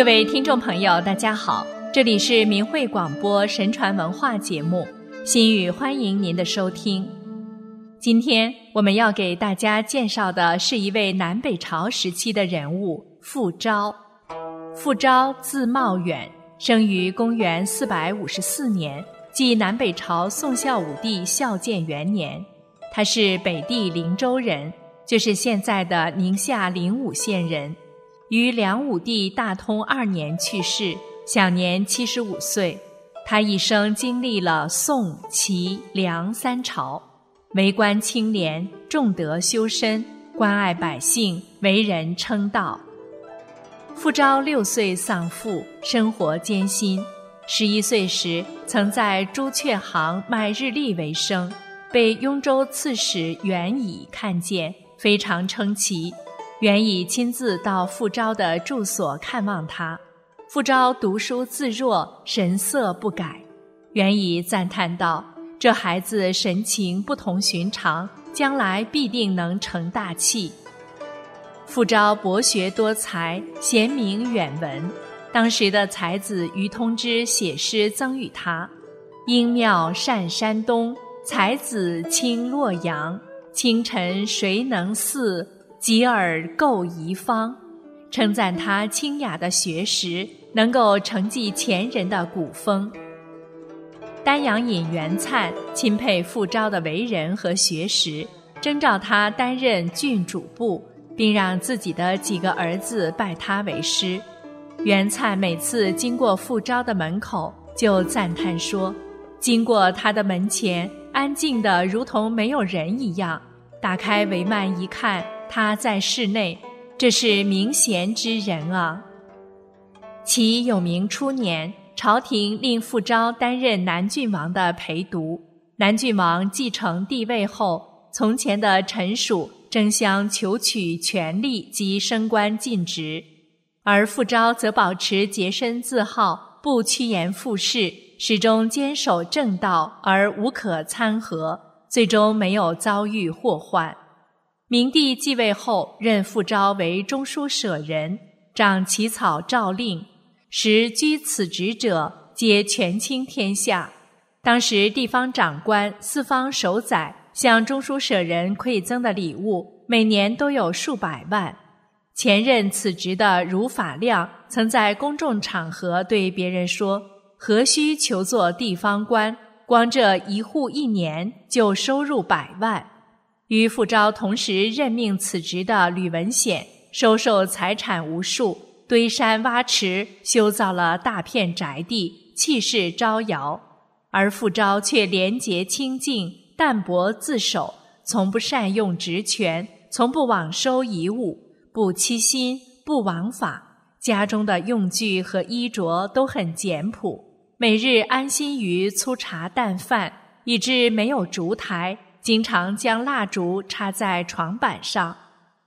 各位听众朋友，大家好，这里是明慧广播神传文化节目，心语欢迎您的收听。今天我们要给大家介绍的是一位南北朝时期的人物傅昭。傅昭字茂远，生于公元四百五十四年，即南北朝宋孝武帝孝建元年。他是北地灵州人，就是现在的宁夏灵武县人。于梁武帝大通二年去世，享年七十五岁。他一生经历了宋、齐、梁三朝，为官清廉，重德修身，关爱百姓，为人称道。傅昭六岁丧父，生活艰辛。十一岁时，曾在朱雀行卖日历为生，被雍州刺史袁乙看见，非常称奇。袁以亲自到傅昭的住所看望他，傅昭读书自若，神色不改。袁以赞叹道：“这孩子神情不同寻常，将来必定能成大器。”傅昭博学多才，贤明远闻。当时的才子于通之写诗赠予他：“英妙善山东，才子清洛阳。清晨谁能似？”吉尔构遗方，称赞他清雅的学识，能够承继前人的古风。丹阳尹袁粲钦佩傅昭的为人和学识，征召他担任郡主簿，并让自己的几个儿子拜他为师。袁粲每次经过傅昭的门口，就赞叹说：“经过他的门前，安静的如同没有人一样。打开帷幔一看。”他在室内，这是明贤之人啊。其有明初年，朝廷令傅昭担任南郡王的陪读。南郡王继承帝位后，从前的臣属争相求取权力及升官进职，而傅昭则保持洁身自好，不趋炎附势，始终坚守正道而无可参合，最终没有遭遇祸患。明帝继位后，任傅昭为中书舍人，掌起草诏令，时居此职者皆权倾天下。当时地方长官、四方守宰向中书舍人馈赠的礼物，每年都有数百万。前任此职的如法亮，曾在公众场合对别人说：“何须求做地方官？光这一户一年就收入百万。”与傅昭同时任命此职的吕文显，收受财产无数，堆山挖池，修造了大片宅地，气势招摇。而傅昭却廉洁清净，淡泊自守，从不善用职权，从不枉收遗物，不欺心，不枉法。家中的用具和衣着都很简朴，每日安心于粗茶淡饭，以致没有烛台。经常将蜡烛插在床板上，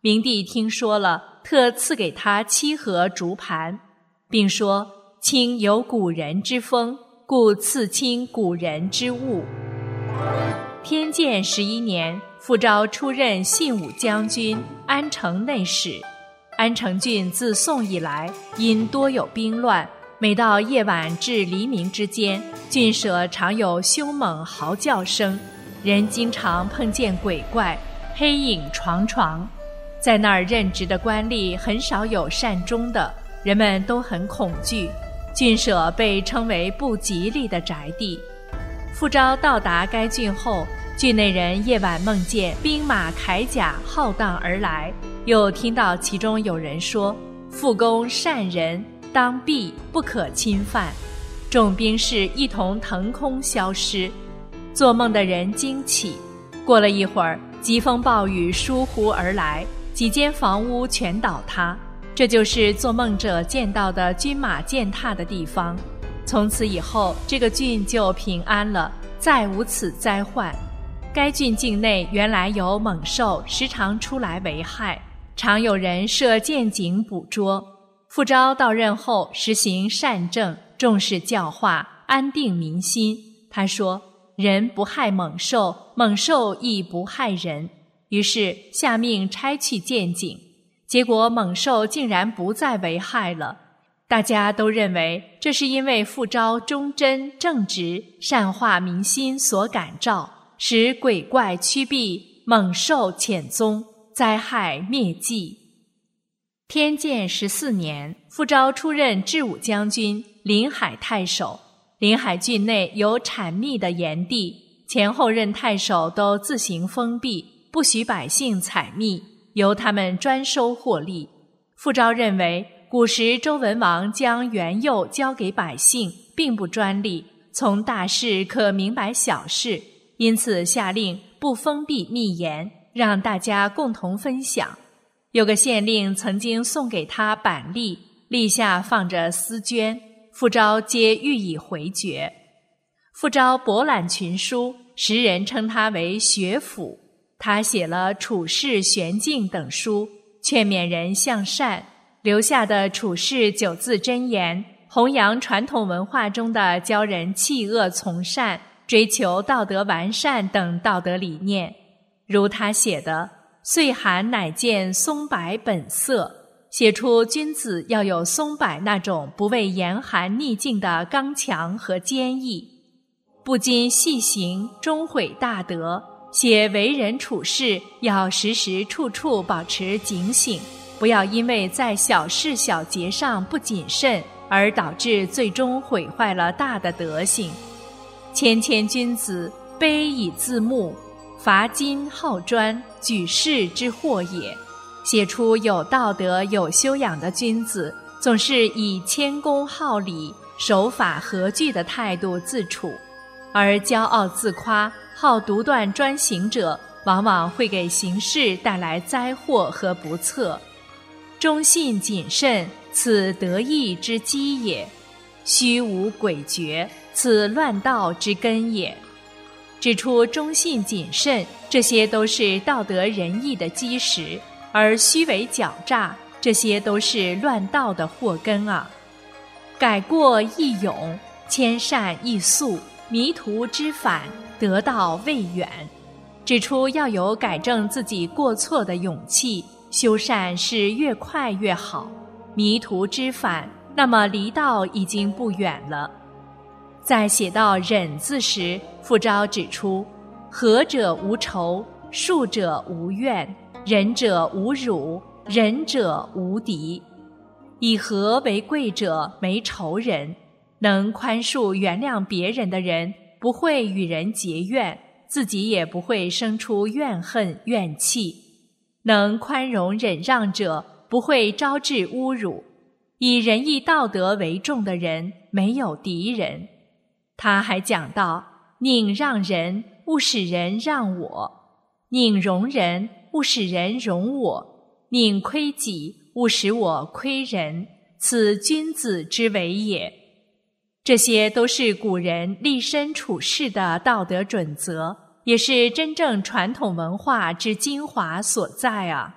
明帝听说了，特赐给他七盒竹盘，并说：“卿有古人之风，故赐卿古人之物。”天监十一年，傅昭出任信武将军、安城内史。安城郡自宋以来，因多有兵乱，每到夜晚至黎明之间，郡舍常有凶猛嚎叫声。人经常碰见鬼怪、黑影幢幢，在那儿任职的官吏很少有善终的，人们都很恐惧。郡舍被称为不吉利的宅地。傅昭到达该郡后，郡内人夜晚梦见兵马铠甲浩荡而来，又听到其中有人说：“傅公善人，当避，不可侵犯。”众兵士一同腾空消失。做梦的人惊起，过了一会儿，疾风暴雨疏忽而来，几间房屋全倒塌。这就是做梦者见到的军马践踏的地方。从此以后，这个郡就平安了，再无此灾患。该郡境内原来有猛兽，时常出来为害，常有人设陷阱捕捉。傅昭到任后，实行善政，重视教化，安定民心。他说。人不害猛兽，猛兽亦不害人。于是下命拆去陷阱，结果猛兽竟然不再为害了。大家都认为这是因为傅昭忠贞正直、善化民心所感召，使鬼怪驱避、猛兽潜踪、灾害灭迹。天监十四年，傅昭出任治武将军、临海太守。临海郡内有产蜜的盐地，前后任太守都自行封闭，不许百姓采蜜，由他们专收获利。傅昭认为。古时周文王将元佑交给百姓，并不专利，从大事可明白小事，因此下令不封闭密言，让大家共同分享。有个县令曾经送给他板栗，栗下放着丝绢，傅昭皆予以回绝。傅昭博览群书，时人称他为学府。他写了《处世玄境》等书，劝勉人向善。留下的处世九字真言，弘扬传统文化中的教人弃恶从善、追求道德完善等道德理念。如他写的“岁寒乃见松柏本色”，写出君子要有松柏那种不畏严寒逆境的刚强和坚毅。不禁细行，终毁大德。写为人处事要时时处处保持警醒。不要因为在小事小节上不谨慎，而导致最终毁坏了大的德行。谦谦君子，卑以自牧，伐金好砖，举世之祸也。写出有道德、有修养的君子，总是以谦恭好礼、守法合矩的态度自处；而骄傲自夸、好独断专行者，往往会给行事带来灾祸和不测。忠信谨慎，此得意之基也；虚无诡谲，此乱道之根也。指出忠信谨慎，这些都是道德仁义的基石；而虚伪狡诈，这些都是乱道的祸根啊。改过易勇，迁善易速，迷途知返，得道未远。指出要有改正自己过错的勇气。修善是越快越好，迷途知返，那么离道已经不远了。在写到忍字时，傅昭指出：和者无仇，恕者无怨，仁者无辱，仁者无敌。以和为贵者没仇人，能宽恕原谅别人的人，不会与人结怨，自己也不会生出怨恨怨气。能宽容忍让者，不会招致侮辱；以仁义道德为重的人，没有敌人。他还讲到：宁让人，勿使人让我；宁容人，勿使人容我；宁亏己，勿使我亏人。此君子之为也。这些都是古人立身处世的道德准则。也是真正传统文化之精华所在啊！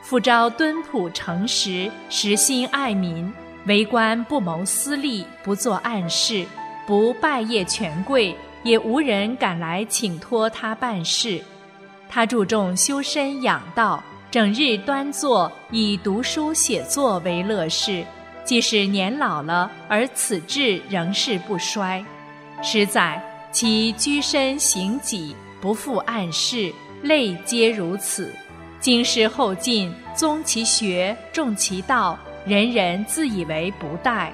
傅昭敦朴诚实，实心爱民，为官不谋私利，不做暗事，不拜谒权贵，也无人敢来请托他办事。他注重修身养道，整日端坐，以读书写作为乐事。即使年老了，而此志仍是不衰。实在。其居身行己，不负暗事，类皆如此。经师后进，宗其学，重其道，人人自以为不殆。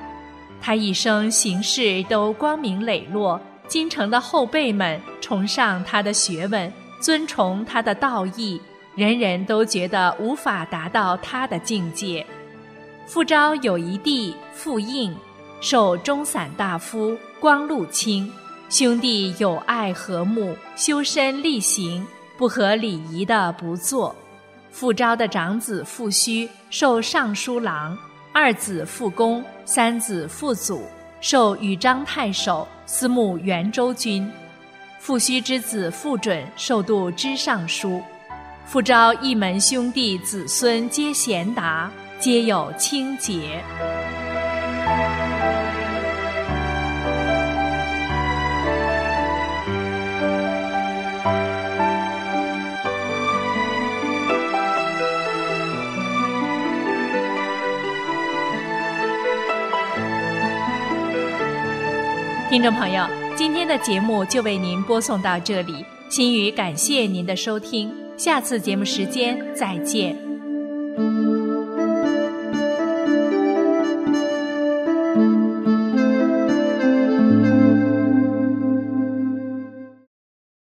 他一生行事都光明磊落，京城的后辈们崇尚他的学问，尊崇他的道义，人人都觉得无法达到他的境界。傅昭有一弟傅应，受中散大夫，光禄卿。兄弟友爱和睦，修身立行，不合礼仪的不做。傅昭的长子傅须受尚书郎，二子傅公，三子傅祖受豫章太守，司牧元州军。父须之子傅准受度之尚书，复招一门兄弟子孙皆贤达，皆有清洁。听众朋友。今天的节目就为您播送到这里，心语感谢您的收听，下次节目时间再见。